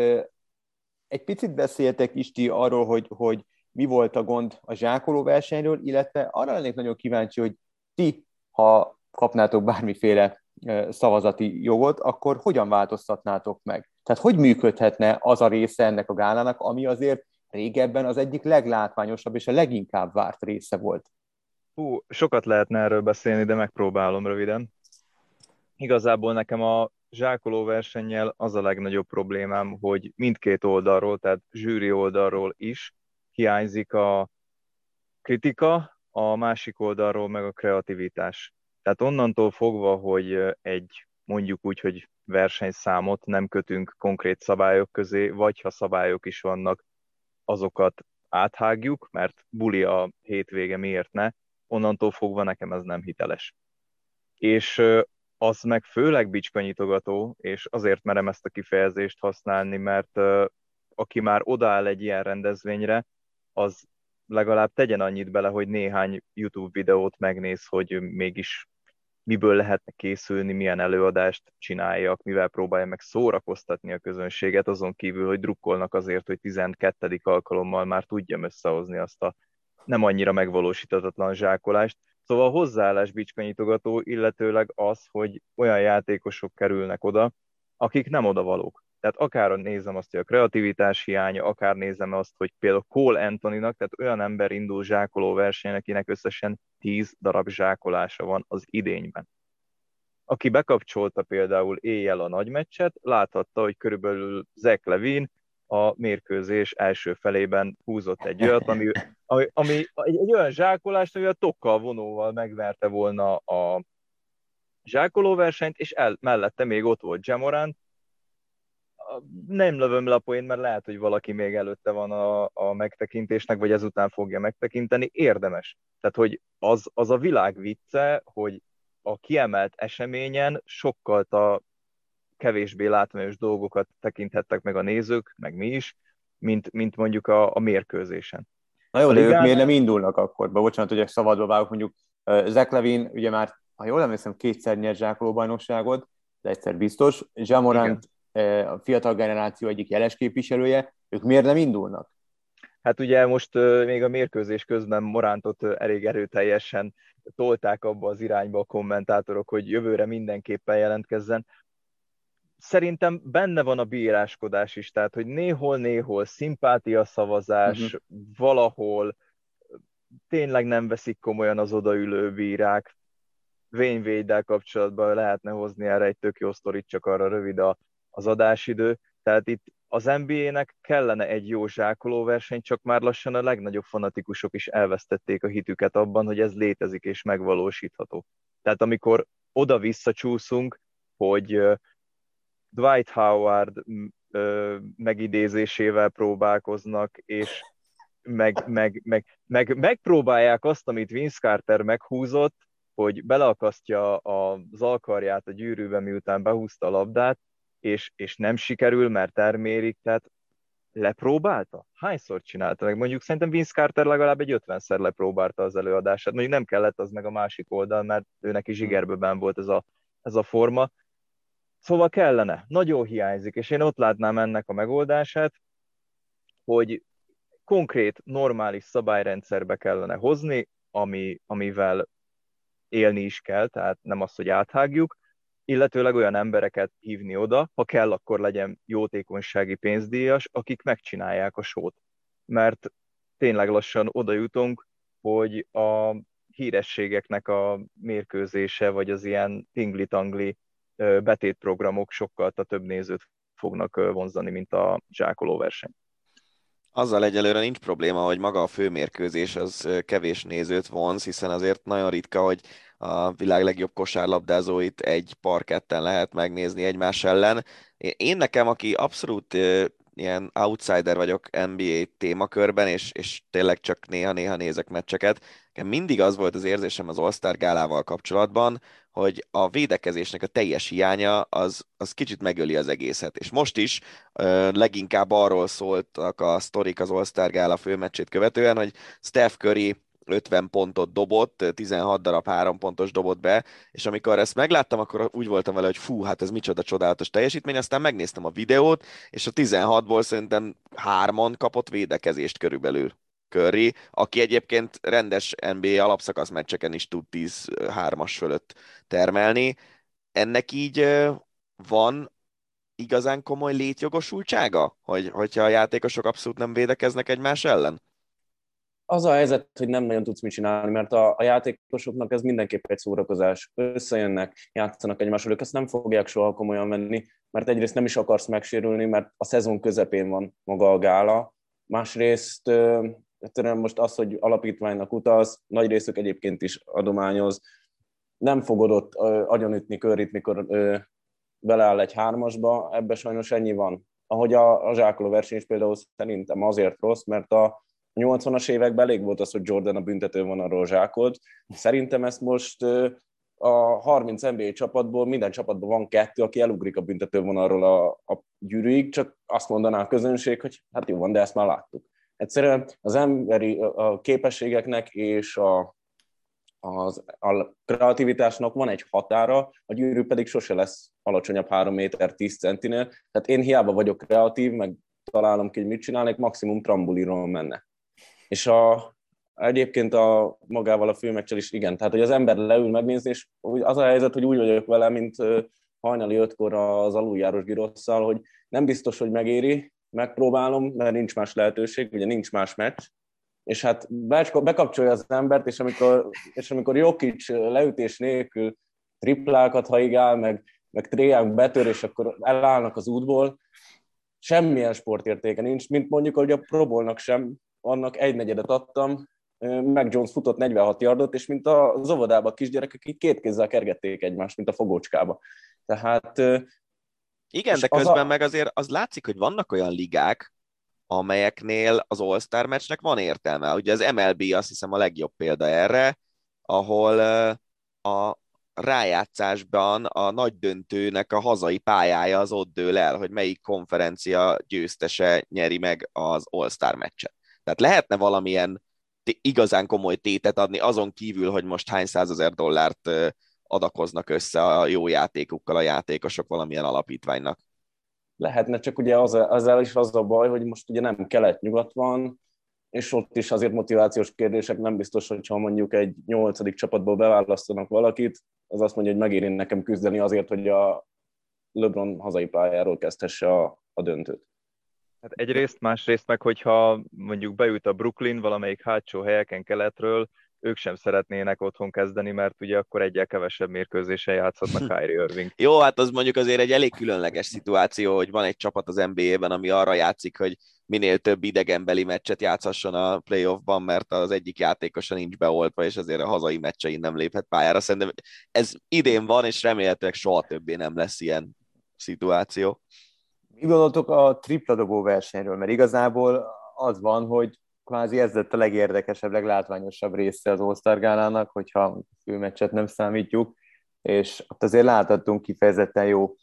Egy picit beszéltek Isti arról, hogy, hogy mi volt a gond a zsákoló versenyről, illetve arra lennék nagyon kíváncsi, hogy ti, ha kapnátok bármiféle szavazati jogot, akkor hogyan változtatnátok meg? Tehát hogy működhetne az a része ennek a gálának, ami azért régebben az egyik leglátványosabb és a leginkább várt része volt? Hú, sokat lehetne erről beszélni, de megpróbálom röviden. Igazából nekem a zsákoló versennyel az a legnagyobb problémám, hogy mindkét oldalról, tehát zsűri oldalról is hiányzik a kritika, a másik oldalról meg a kreativitás. Tehát onnantól fogva, hogy egy mondjuk úgy, hogy versenyszámot nem kötünk konkrét szabályok közé, vagy ha szabályok is vannak, azokat áthágjuk, mert buli a hétvége miért ne, onnantól fogva nekem ez nem hiteles. És az meg főleg bicskanyitogató, és azért merem ezt a kifejezést használni, mert aki már odaáll egy ilyen rendezvényre, az legalább tegyen annyit bele, hogy néhány YouTube videót megnéz, hogy mégis miből lehetne készülni, milyen előadást csináljak, mivel próbálja meg szórakoztatni a közönséget, azon kívül, hogy drukkolnak azért, hogy 12. alkalommal már tudjam összehozni azt a nem annyira megvalósítatatlan zsákolást. Szóval a hozzáállás bicskanyitogató, illetőleg az, hogy olyan játékosok kerülnek oda, akik nem odavalók. Tehát akár nézem azt, hogy a kreativitás hiánya, akár nézem azt, hogy például Cole Antonynak, tehát olyan ember indul zsákoló versenyen, akinek összesen 10 darab zsákolása van az idényben. Aki bekapcsolta például éjjel a nagy meccset, láthatta, hogy körülbelül Zach Levine a mérkőzés első felében húzott egy olyat, ami, ami, ami egy, egy olyan zsákolást, ami a tokkal vonóval megverte volna a zsákolóversenyt, és el, mellette még ott volt Jamorant, nem lövöm le a poént, mert lehet, hogy valaki még előtte van a, a megtekintésnek, vagy ezután fogja megtekinteni, érdemes. Tehát, hogy az, az a világ vicce, hogy a kiemelt eseményen sokkal a kevésbé látványos dolgokat tekinthettek meg a nézők, meg mi is, mint, mint mondjuk a, a mérkőzésen. Na jó, de ligán... ők miért nem indulnak akkor? Bocsánat, hogy szabadba vágok, mondjuk uh, Zach Levin, ugye már, ha jól emlékszem, kétszer nyert zsákolóbajnokságot, de egyszer biztos. Jamorant a fiatal generáció egyik jeles képviselője, ők miért nem indulnak? Hát ugye most még a mérkőzés közben Morántot elég erőteljesen tolták abba az irányba a kommentátorok, hogy jövőre mindenképpen jelentkezzen. Szerintem benne van a bíráskodás is, tehát hogy néhol-néhol szimpátia szavazás, uh-huh. valahol tényleg nem veszik komolyan az odaülő bírák. Vényvéddel kapcsolatban lehetne hozni erre egy tök jó sztorit, csak arra rövid a az adásidő, tehát itt az NBA-nek kellene egy jó zsákoló verseny, csak már lassan a legnagyobb fanatikusok is elvesztették a hitüket abban, hogy ez létezik és megvalósítható. Tehát amikor oda-vissza csúszunk, hogy Dwight Howard megidézésével próbálkoznak, és meg, meg, meg, meg, megpróbálják azt, amit Vince Carter meghúzott, hogy beleakasztja az alkarját a gyűrűbe, miután behúzta a labdát, és, és nem sikerül, mert termérik, tehát lepróbálta? Hányszor csinálta meg? Mondjuk szerintem Vince Carter legalább egy 50-szer lepróbálta az előadását. Mondjuk nem kellett az meg a másik oldal, mert őnek is zsigerbeben volt ez a, ez a forma. Szóval kellene, nagyon hiányzik, és én ott látnám ennek a megoldását, hogy konkrét, normális szabályrendszerbe kellene hozni, ami, amivel élni is kell, tehát nem az, hogy áthágjuk, illetőleg olyan embereket hívni oda, ha kell, akkor legyen jótékonysági pénzdíjas, akik megcsinálják a sót. Mert tényleg lassan oda jutunk, hogy a hírességeknek a mérkőzése, vagy az ilyen tingli-tangli betétprogramok sokkal több nézőt fognak vonzani, mint a zsákoló verseny. Azzal egyelőre nincs probléma, hogy maga a főmérkőzés az kevés nézőt vonz, hiszen azért nagyon ritka, hogy a világ legjobb kosárlabdázóit egy parketten lehet megnézni egymás ellen. Én nekem, aki abszolút ilyen outsider vagyok NBA témakörben, és, és tényleg csak néha-néha nézek meccseket, nekem mindig az volt az érzésem az All-Star gálával kapcsolatban, hogy a védekezésnek a teljes hiánya az, az kicsit megöli az egészet. És most is ö, leginkább arról szóltak a sztorik az All-Star gála főmeccsét követően, hogy Steph Curry 50 pontot dobott, 16 darab 3 pontos dobott be, és amikor ezt megláttam, akkor úgy voltam vele, hogy fú, hát ez micsoda csodálatos teljesítmény, aztán megnéztem a videót, és a 16-ból szerintem hárman kapott védekezést körülbelül. Curry, aki egyébként rendes NBA alapszakasz meccseken is tud 10-3-as fölött termelni. Ennek így van igazán komoly létjogosultsága, hogy, hogyha a játékosok abszolút nem védekeznek egymás ellen? az a helyzet, hogy nem nagyon tudsz mit csinálni, mert a, a játékosoknak ez mindenképp egy szórakozás. Összejönnek, játszanak egymással, ők ezt nem fogják soha komolyan venni, mert egyrészt nem is akarsz megsérülni, mert a szezon közepén van maga a gála, másrészt egyszerűen most az, hogy alapítványnak utaz, nagy részük egyébként is adományoz, nem fogod ott agyonütni körrit, mikor ö, beleáll egy hármasba, ebbe sajnos ennyi van. Ahogy a, a zsákoló verseny is például szerintem azért rossz, mert a, a 80-as években elég volt az, hogy Jordan a büntető arról zsákolt. Szerintem ezt most a 30 NBA csapatból, minden csapatban van kettő, aki elugrik a büntetővonalról a, a gyűrűig, csak azt mondaná a közönség, hogy hát jó van, de ezt már láttuk. Egyszerűen az emberi a képességeknek és a, az, a kreativitásnak van egy határa, a gyűrű pedig sose lesz alacsonyabb 3 méter 10 centinél, tehát én hiába vagyok kreatív, meg találom ki, hogy mit csinálnék, maximum trambuliról menne. És a, egyébként a, magával a filmekcsel is igen, tehát hogy az ember leül megnézni, és az a helyzet, hogy úgy vagyok vele, mint hajnali ötkor az aluljáros girosszal, hogy nem biztos, hogy megéri, megpróbálom, mert nincs más lehetőség, ugye nincs más meccs, és hát bekapcsolja az embert, és amikor, és amikor Jokic leütés nélkül triplákat haigál, meg, meg tréjánk betör, és akkor elállnak az útból, semmilyen sportértéke nincs, mint mondjuk, hogy a Probolnak sem, annak egy negyedet adtam, meg Jones futott 46 yardot, és mint a óvodába a kisgyerekek így két kézzel kergették egymást, mint a fogócskába. Tehát... Igen, de közben az a... meg azért az látszik, hogy vannak olyan ligák, amelyeknél az All-Star meccsnek van értelme. Ugye az MLB azt hiszem a legjobb példa erre, ahol a rájátszásban a nagy döntőnek a hazai pályája az ott dől el, hogy melyik konferencia győztese nyeri meg az All-Star meccset. Tehát lehetne valamilyen igazán komoly tétet adni, azon kívül, hogy most hány százezer dollárt adakoznak össze a jó játékukkal a játékosok valamilyen alapítványnak. Lehetne, csak ugye az, ezzel is az a baj, hogy most ugye nem kelet-nyugat van, és ott is azért motivációs kérdések nem biztos, hogy ha mondjuk egy nyolcadik csapatból beválasztanak valakit, az azt mondja, hogy megéri nekem küzdeni azért, hogy a LeBron hazai pályáról kezdhesse a, a döntőt. Hát egyrészt, másrészt meg, hogyha mondjuk beüt a Brooklyn valamelyik hátsó helyeken keletről, ők sem szeretnének otthon kezdeni, mert ugye akkor egyel kevesebb mérkőzésen játszhatnak Kyrie Irving. Jó, hát az mondjuk azért egy elég különleges szituáció, hogy van egy csapat az NBA-ben, ami arra játszik, hogy minél több idegenbeli meccset játszhasson a playoffban, mert az egyik játékosa nincs beoltva, és azért a hazai meccsein nem léphet pályára. Szerintem ez idén van, és remélhetőleg soha többé nem lesz ilyen szituáció. Mi gondoltok a tripla dobó versenyről? Mert igazából az van, hogy kvázi ez lett a legérdekesebb, leglátványosabb része az All-Star hogyha főmeccset nem számítjuk, és ott azért láthattunk kifejezetten jó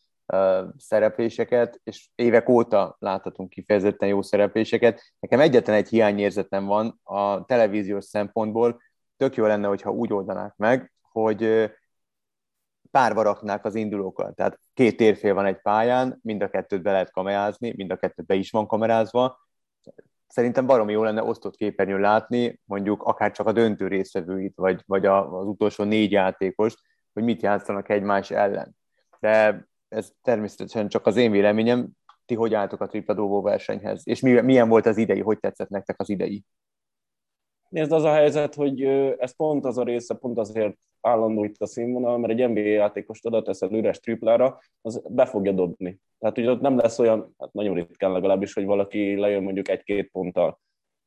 szerepléseket, és évek óta láthatunk kifejezetten jó szerepléseket. Nekem egyetlen egy hiányérzetem van a televíziós szempontból, tök jó lenne, hogyha úgy oldanák meg, hogy párba raknák az indulókat. Tehát két térfél van egy pályán, mind a kettőt be lehet kamerázni, mind a kettő be is van kamerázva. Szerintem baromi jó lenne osztott képernyőn látni, mondjuk akár csak a döntő résztvevőit, vagy, vagy az utolsó négy játékost, hogy mit játszanak egymás ellen. De ez természetesen csak az én véleményem, ti hogy álltok a tripla dobó versenyhez, és milyen volt az idei, hogy tetszett nektek az idei? Nézd, az a helyzet, hogy ez pont az a része, pont azért állandó itt a színvonal, mert egy NBA játékost oda teszel üres triplára, az be fogja dobni. Tehát hogy ott nem lesz olyan, hát nagyon ritkán legalábbis, hogy valaki lejön mondjuk egy-két ponttal.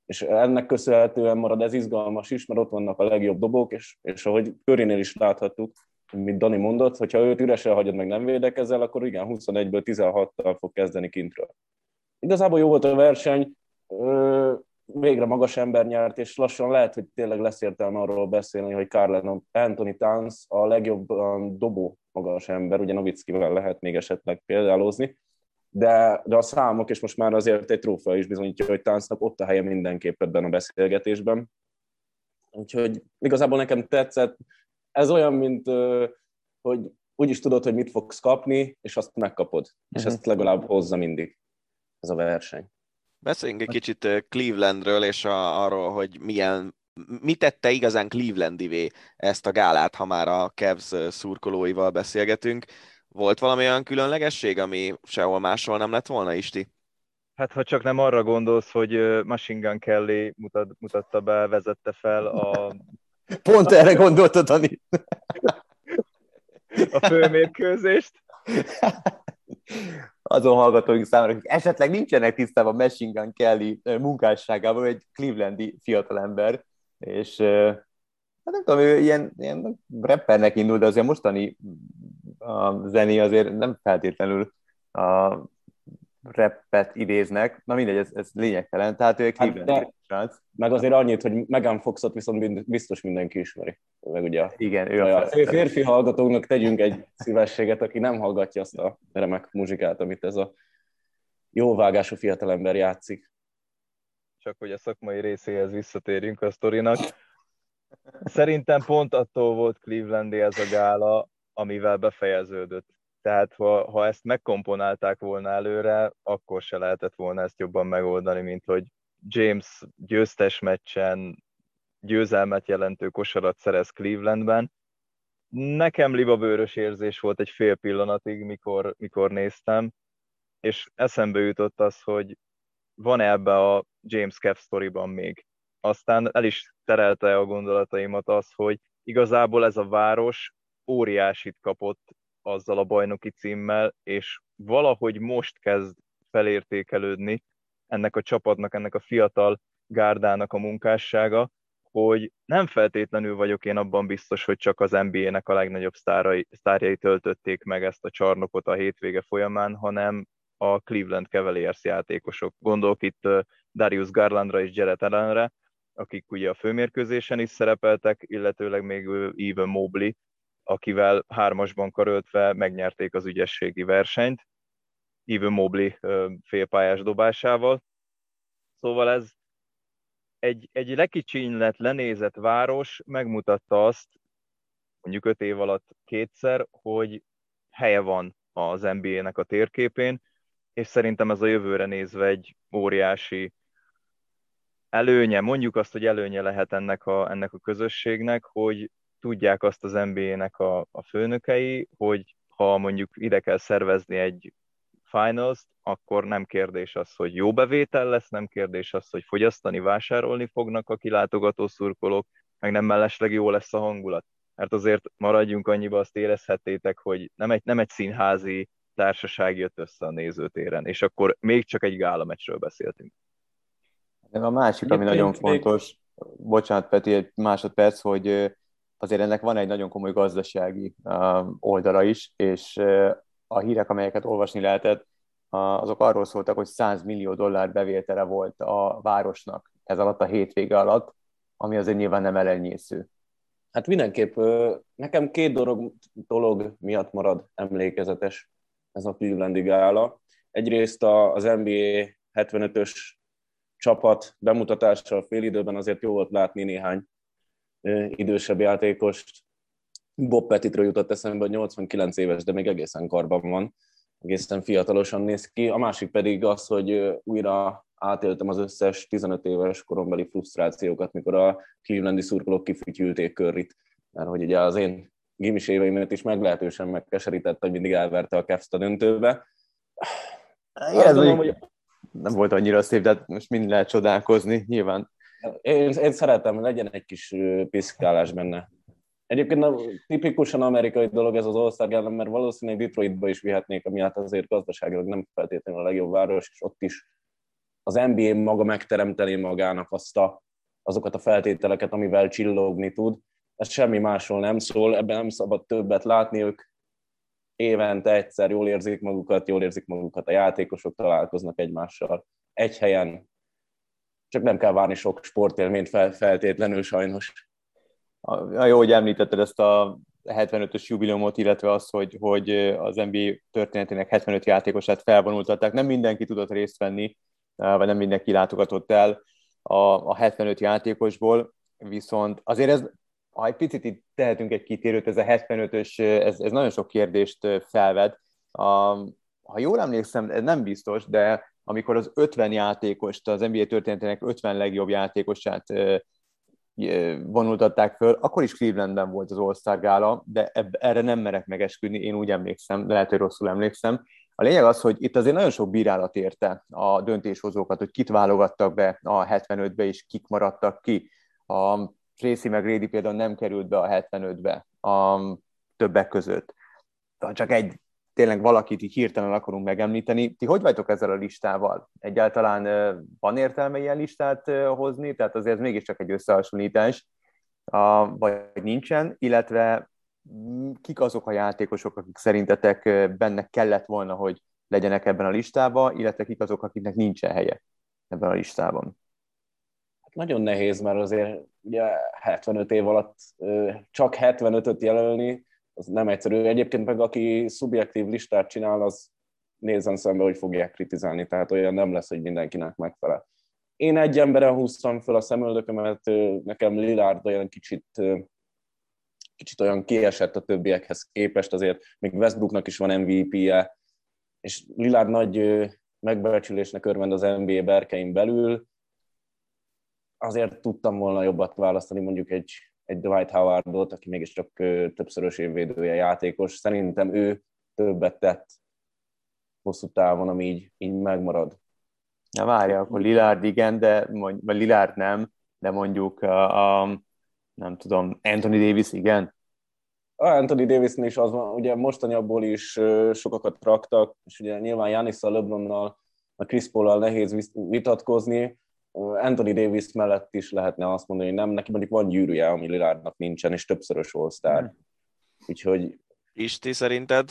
És ennek köszönhetően marad ez izgalmas is, mert ott vannak a legjobb dobók, és, és ahogy Körinél is láthattuk, mint Dani mondott, hogyha őt üresen hagyod meg nem védekezel, akkor igen, 21-ből 16-tal fog kezdeni kintről. Igazából jó volt a verseny, végre magas ember nyert, és lassan lehet, hogy tényleg lesz értelme arról beszélni, hogy Carl Anthony Towns a legjobb dobó magas ember, ugye Novickivel lehet még esetleg példálózni, de, de a számok, és most már azért egy trófea is bizonyítja, hogy Townsnak ott a helye mindenképp ebben a beszélgetésben. Úgyhogy igazából nekem tetszett. Ez olyan, mint hogy úgy is tudod, hogy mit fogsz kapni, és azt megkapod. Uh-huh. És mhm. ezt legalább hozza mindig ez a verseny. Beszéljünk egy kicsit Clevelandről, és a, arról, hogy milyen, mi tette igazán Clevelandi ezt a gálát, ha már a Cavs szurkolóival beszélgetünk. Volt valami olyan különlegesség, ami sehol máshol nem lett volna, Isti? Hát ha csak nem arra gondolsz, hogy Machine Gun Kelly mutat, mutatta be, vezette fel a... Pont erre gondoltad, Dani. a főmérkőzést. azon hallgatóink számára, akik esetleg nincsenek tisztában Machine Gun Kelly munkásságával, egy clevelandi fiatalember, és hát nem tudom, ő ilyen, ilyen rappernek indul, de azért mostani a zené azért nem feltétlenül a rappet idéznek, na mindegy, ez, ez lényegtelen, tehát ő egy hát srác. Meg azért annyit, hogy Megan Foxot viszont biztos mindenki ismeri. Meg ugye Igen, ő a, a férfi hallgatóknak tegyünk egy szívességet, aki nem hallgatja azt a remek muzsikát, amit ez a jó vágású fiatalember játszik. Csak hogy a szakmai részéhez visszatérjünk a sztorinak. Szerintem pont attól volt Clevelandi ez a gála, amivel befejeződött. Tehát ha, ha ezt megkomponálták volna előre, akkor se lehetett volna ezt jobban megoldani, mint hogy James győztes meccsen győzelmet jelentő kosarat szerez Clevelandben. Nekem libabőrös érzés volt egy fél pillanatig, mikor, mikor néztem, és eszembe jutott az, hogy van-e ebbe a James Kev sztoriban még. Aztán el is terelte a gondolataimat az, hogy igazából ez a város óriásit kapott azzal a bajnoki címmel, és valahogy most kezd felértékelődni ennek a csapatnak, ennek a fiatal gárdának a munkássága, hogy nem feltétlenül vagyok én abban biztos, hogy csak az NBA-nek a legnagyobb sztárai, sztárjai töltötték meg ezt a csarnokot a hétvége folyamán, hanem a Cleveland Cavaliers játékosok. Gondolok itt Darius Garlandra és Jared Allenre, akik ugye a főmérkőzésen is szerepeltek, illetőleg még Even Mobley, akivel hármasban karöltve megnyerték az ügyességi versenyt, Even Mobley félpályás dobásával. Szóval ez egy, egy lekicsinylet, lenézett város megmutatta azt, mondjuk öt év alatt kétszer, hogy helye van az NBA-nek a térképén, és szerintem ez a jövőre nézve egy óriási előnye, mondjuk azt, hogy előnye lehet ennek a, ennek a közösségnek, hogy tudják azt az NBA-nek a, a főnökei, hogy ha mondjuk ide kell szervezni egy finals akkor nem kérdés az, hogy jó bevétel lesz, nem kérdés az, hogy fogyasztani, vásárolni fognak a kilátogató szurkolók, meg nem mellesleg jó lesz a hangulat. Mert azért maradjunk annyiba, azt érezhettétek, hogy nem egy, nem egy színházi társaság jött össze a nézőtéren, és akkor még csak egy gála meccsről beszéltünk. A másik, ami nagyon fontos, bocsánat Peti, egy másodperc, hogy azért ennek van egy nagyon komoly gazdasági oldala is, és a hírek, amelyeket olvasni lehetett, azok arról szóltak, hogy 100 millió dollár bevétele volt a városnak ez alatt a hétvége alatt, ami azért nyilván nem elenyésző. Hát mindenképp nekem két dolog, dolog miatt marad emlékezetes ez a Clevelandi gála. Egyrészt az NBA 75-ös csapat bemutatással fél időben azért jó volt látni néhány idősebb játékost. Bob Petitről jutott eszembe, hogy 89 éves, de még egészen karban van, egészen fiatalosan néz ki. A másik pedig az, hogy újra átéltem az összes 15 éves korombeli frusztrációkat, mikor a Clevelandi szurkolók kifütyülték körrit, mert hogy ugye az én gimis éveimet is meglehetősen megkeserített, hogy mindig elverte a Cavs a döntőbe. Mondom, hogy... Nem volt annyira szép, de hát most mind lehet csodálkozni, nyilván. Én, én szeretem, legyen egy kis piszkálás benne. Egyébként a, tipikusan amerikai dolog ez az ország ellen, mert valószínűleg Detroitba is vihetnék, ami hát azért gazdaságilag nem feltétlenül a legjobb város, és ott is az NBA maga megteremteni magának azt a, azokat a feltételeket, amivel csillogni tud. Ez semmi másról nem szól, ebben nem szabad többet látni, ők évente egyszer jól érzik magukat, jól érzik magukat a játékosok, találkoznak egymással egy helyen, csak nem kell várni sok sportélményt fel, feltétlenül sajnos. A, jó, hogy említetted ezt a 75-ös jubileumot, illetve az, hogy, hogy az NBA történetének 75 játékosát felvonultatták. Nem mindenki tudott részt venni, vagy nem mindenki látogatott el a, a 75 játékosból, viszont azért ez, ha egy picit itt tehetünk egy kitérőt, ez a 75-ös, ez, ez nagyon sok kérdést felvet. A, ha jól emlékszem, ez nem biztos, de amikor az 50 játékost, az NBA történetének 50 legjobb játékosát vonultatták föl, akkor is Clevelandben volt az All-Star gála, de ebb, erre nem merek megesküdni, én úgy emlékszem, de lehet, hogy rosszul emlékszem. A lényeg az, hogy itt azért nagyon sok bírálat érte a döntéshozókat, hogy kit válogattak be a 75-be, és kik maradtak ki. A Tracy McGrady például nem került be a 75-be a többek között. Csak egy tényleg valakit így hirtelen akarunk megemlíteni. Ti hogy vagytok ezzel a listával? Egyáltalán van értelme ilyen listát hozni? Tehát azért ez mégiscsak egy összehasonlítás, vagy nincsen, illetve kik azok a játékosok, akik szerintetek benne kellett volna, hogy legyenek ebben a listában, illetve kik azok, akiknek nincsen helye ebben a listában? Hát nagyon nehéz, mert azért ugye 75 év alatt csak 75-öt jelölni, az nem egyszerű. Egyébként meg aki szubjektív listát csinál, az nézzen szembe, hogy fogják kritizálni, tehát olyan nem lesz, hogy mindenkinek megfelel. Én egy emberen húztam fel a szemöldökömet, nekem Lillard olyan kicsit, kicsit olyan kiesett a többiekhez képest, azért még Westbrooknak is van MVP-je, és Lillard nagy megbecsülésnek örvend az NBA berkein belül, azért tudtam volna jobbat választani mondjuk egy egy Dwight Howardot, aki mégiscsak többszörös évvédője játékos. Szerintem ő többet tett hosszú távon, ami így, így megmarad. Na várja, akkor Lillard igen, de mondj, vagy Lillard nem, de mondjuk a, a, nem tudom, Anthony Davis igen. A Anthony davis is az van, ugye mostanyabból is sokakat raktak, és ugye nyilván Janis a LeBronnal, a Chris Paul-al nehéz vitatkozni, Anthony Davis mellett is lehetne azt mondani, hogy nem, neki mondjuk van gyűrűje, ami Lillardnak nincsen, és többszörös all Úgyhogy... Isti szerinted?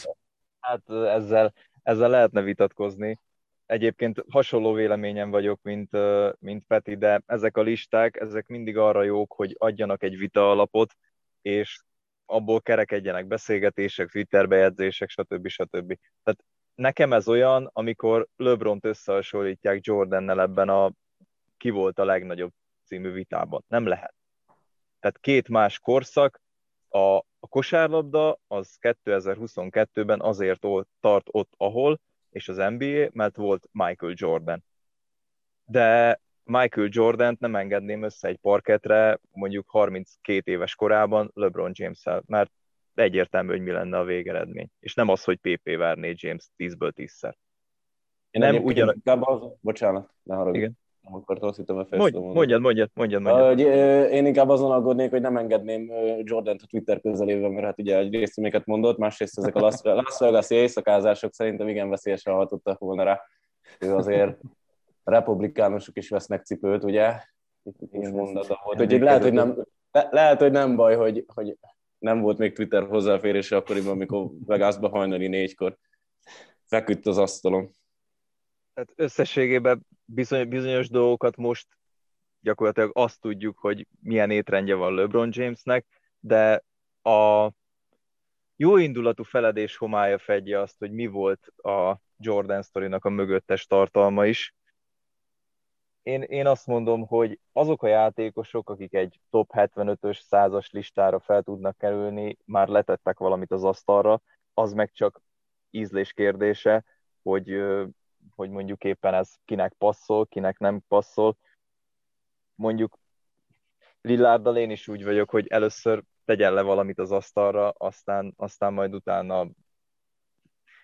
Hát ezzel, ezzel lehetne vitatkozni. Egyébként hasonló véleményem vagyok, mint, mint Peti, de ezek a listák, ezek mindig arra jók, hogy adjanak egy vita alapot, és abból kerekedjenek beszélgetések, Twitter bejegyzések, stb. stb. Tehát nekem ez olyan, amikor LeBron-t összehasonlítják Jordannel ebben a ki volt a legnagyobb című vitában. Nem lehet. Tehát két más korszak, a, a kosárlabda az 2022-ben azért tart ott, ahol, és az NBA, mert volt Michael Jordan. De Michael Jordan-t nem engedném össze egy parketre mondjuk 32 éves korában LeBron James-el, mert egyértelmű, hogy mi lenne a végeredmény. És nem az, hogy PP verné James 10-ből 10-szer. Én nem ugyan... inkább az... Bocsánat, ne haragudj. Igen Akkor azt hittem, a Mondj, mondjad, mondjad, mondjad, mondjad. Hogy, én inkább azon aggódnék, hogy nem engedném jordan a Twitter közelében, mert hát ugye egy részt mondott, másrészt ezek a Las, Vegas-i éjszakázások szerintem igen veszélyesen hatottak volna rá. Ő azért republikánusok is vesznek cipőt, ugye? Itt mondata volt. Úgyhogy lehet, hogy nem, le, lehet, hogy nem baj, hogy, hogy nem volt még Twitter hozzáférése akkoriban, amikor Vegasba hajnali négykor feküdt az asztalon. Tehát összességében bizony, bizonyos dolgokat most gyakorlatilag azt tudjuk, hogy milyen étrendje van LeBron Jamesnek, de a jó indulatú feledés homája fedje azt, hogy mi volt a Jordan sztorinak a mögöttes tartalma is. Én, én azt mondom, hogy azok a játékosok, akik egy top 75-ös százas listára fel tudnak kerülni, már letettek valamit az asztalra, az meg csak ízlés kérdése, hogy hogy mondjuk éppen ez kinek passzol, kinek nem passzol. Mondjuk Lillarddal én is úgy vagyok, hogy először tegyen le valamit az asztalra, aztán, aztán majd utána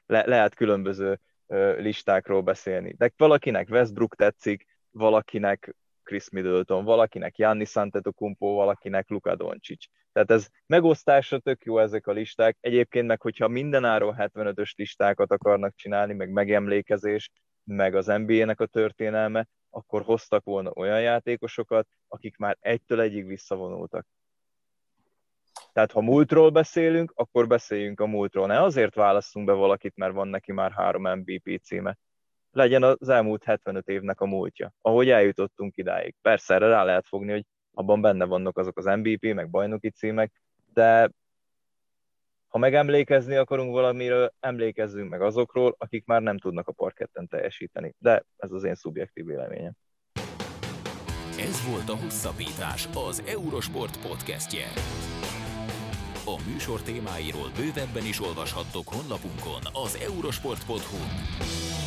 le, lehet különböző ö, listákról beszélni. De valakinek Westbrook tetszik, valakinek Chris Middleton, valakinek Janni Antetokounmpo, valakinek Luka Doncic. Tehát ez megosztásra tök jó ezek a listák. Egyébként meg, hogyha mindenáról 75-ös listákat akarnak csinálni, meg megemlékezés, meg az NBA-nek a történelme, akkor hoztak volna olyan játékosokat, akik már egytől egyig visszavonultak. Tehát ha múltról beszélünk, akkor beszéljünk a múltról. Ne azért választunk be valakit, mert van neki már három MVP címe. Legyen az elmúlt 75 évnek a múltja, ahogy eljutottunk idáig. Persze erre rá lehet fogni, hogy abban benne vannak azok az MVP, meg bajnoki címek, de ha megemlékezni akarunk valamiről, emlékezzünk meg azokról, akik már nem tudnak a parketten teljesíteni. De ez az én szubjektív véleményem. Ez volt a Hosszabbítás, az Eurosport podcastje. A műsor témáiról bővebben is olvashattok honlapunkon az eurosport.hu.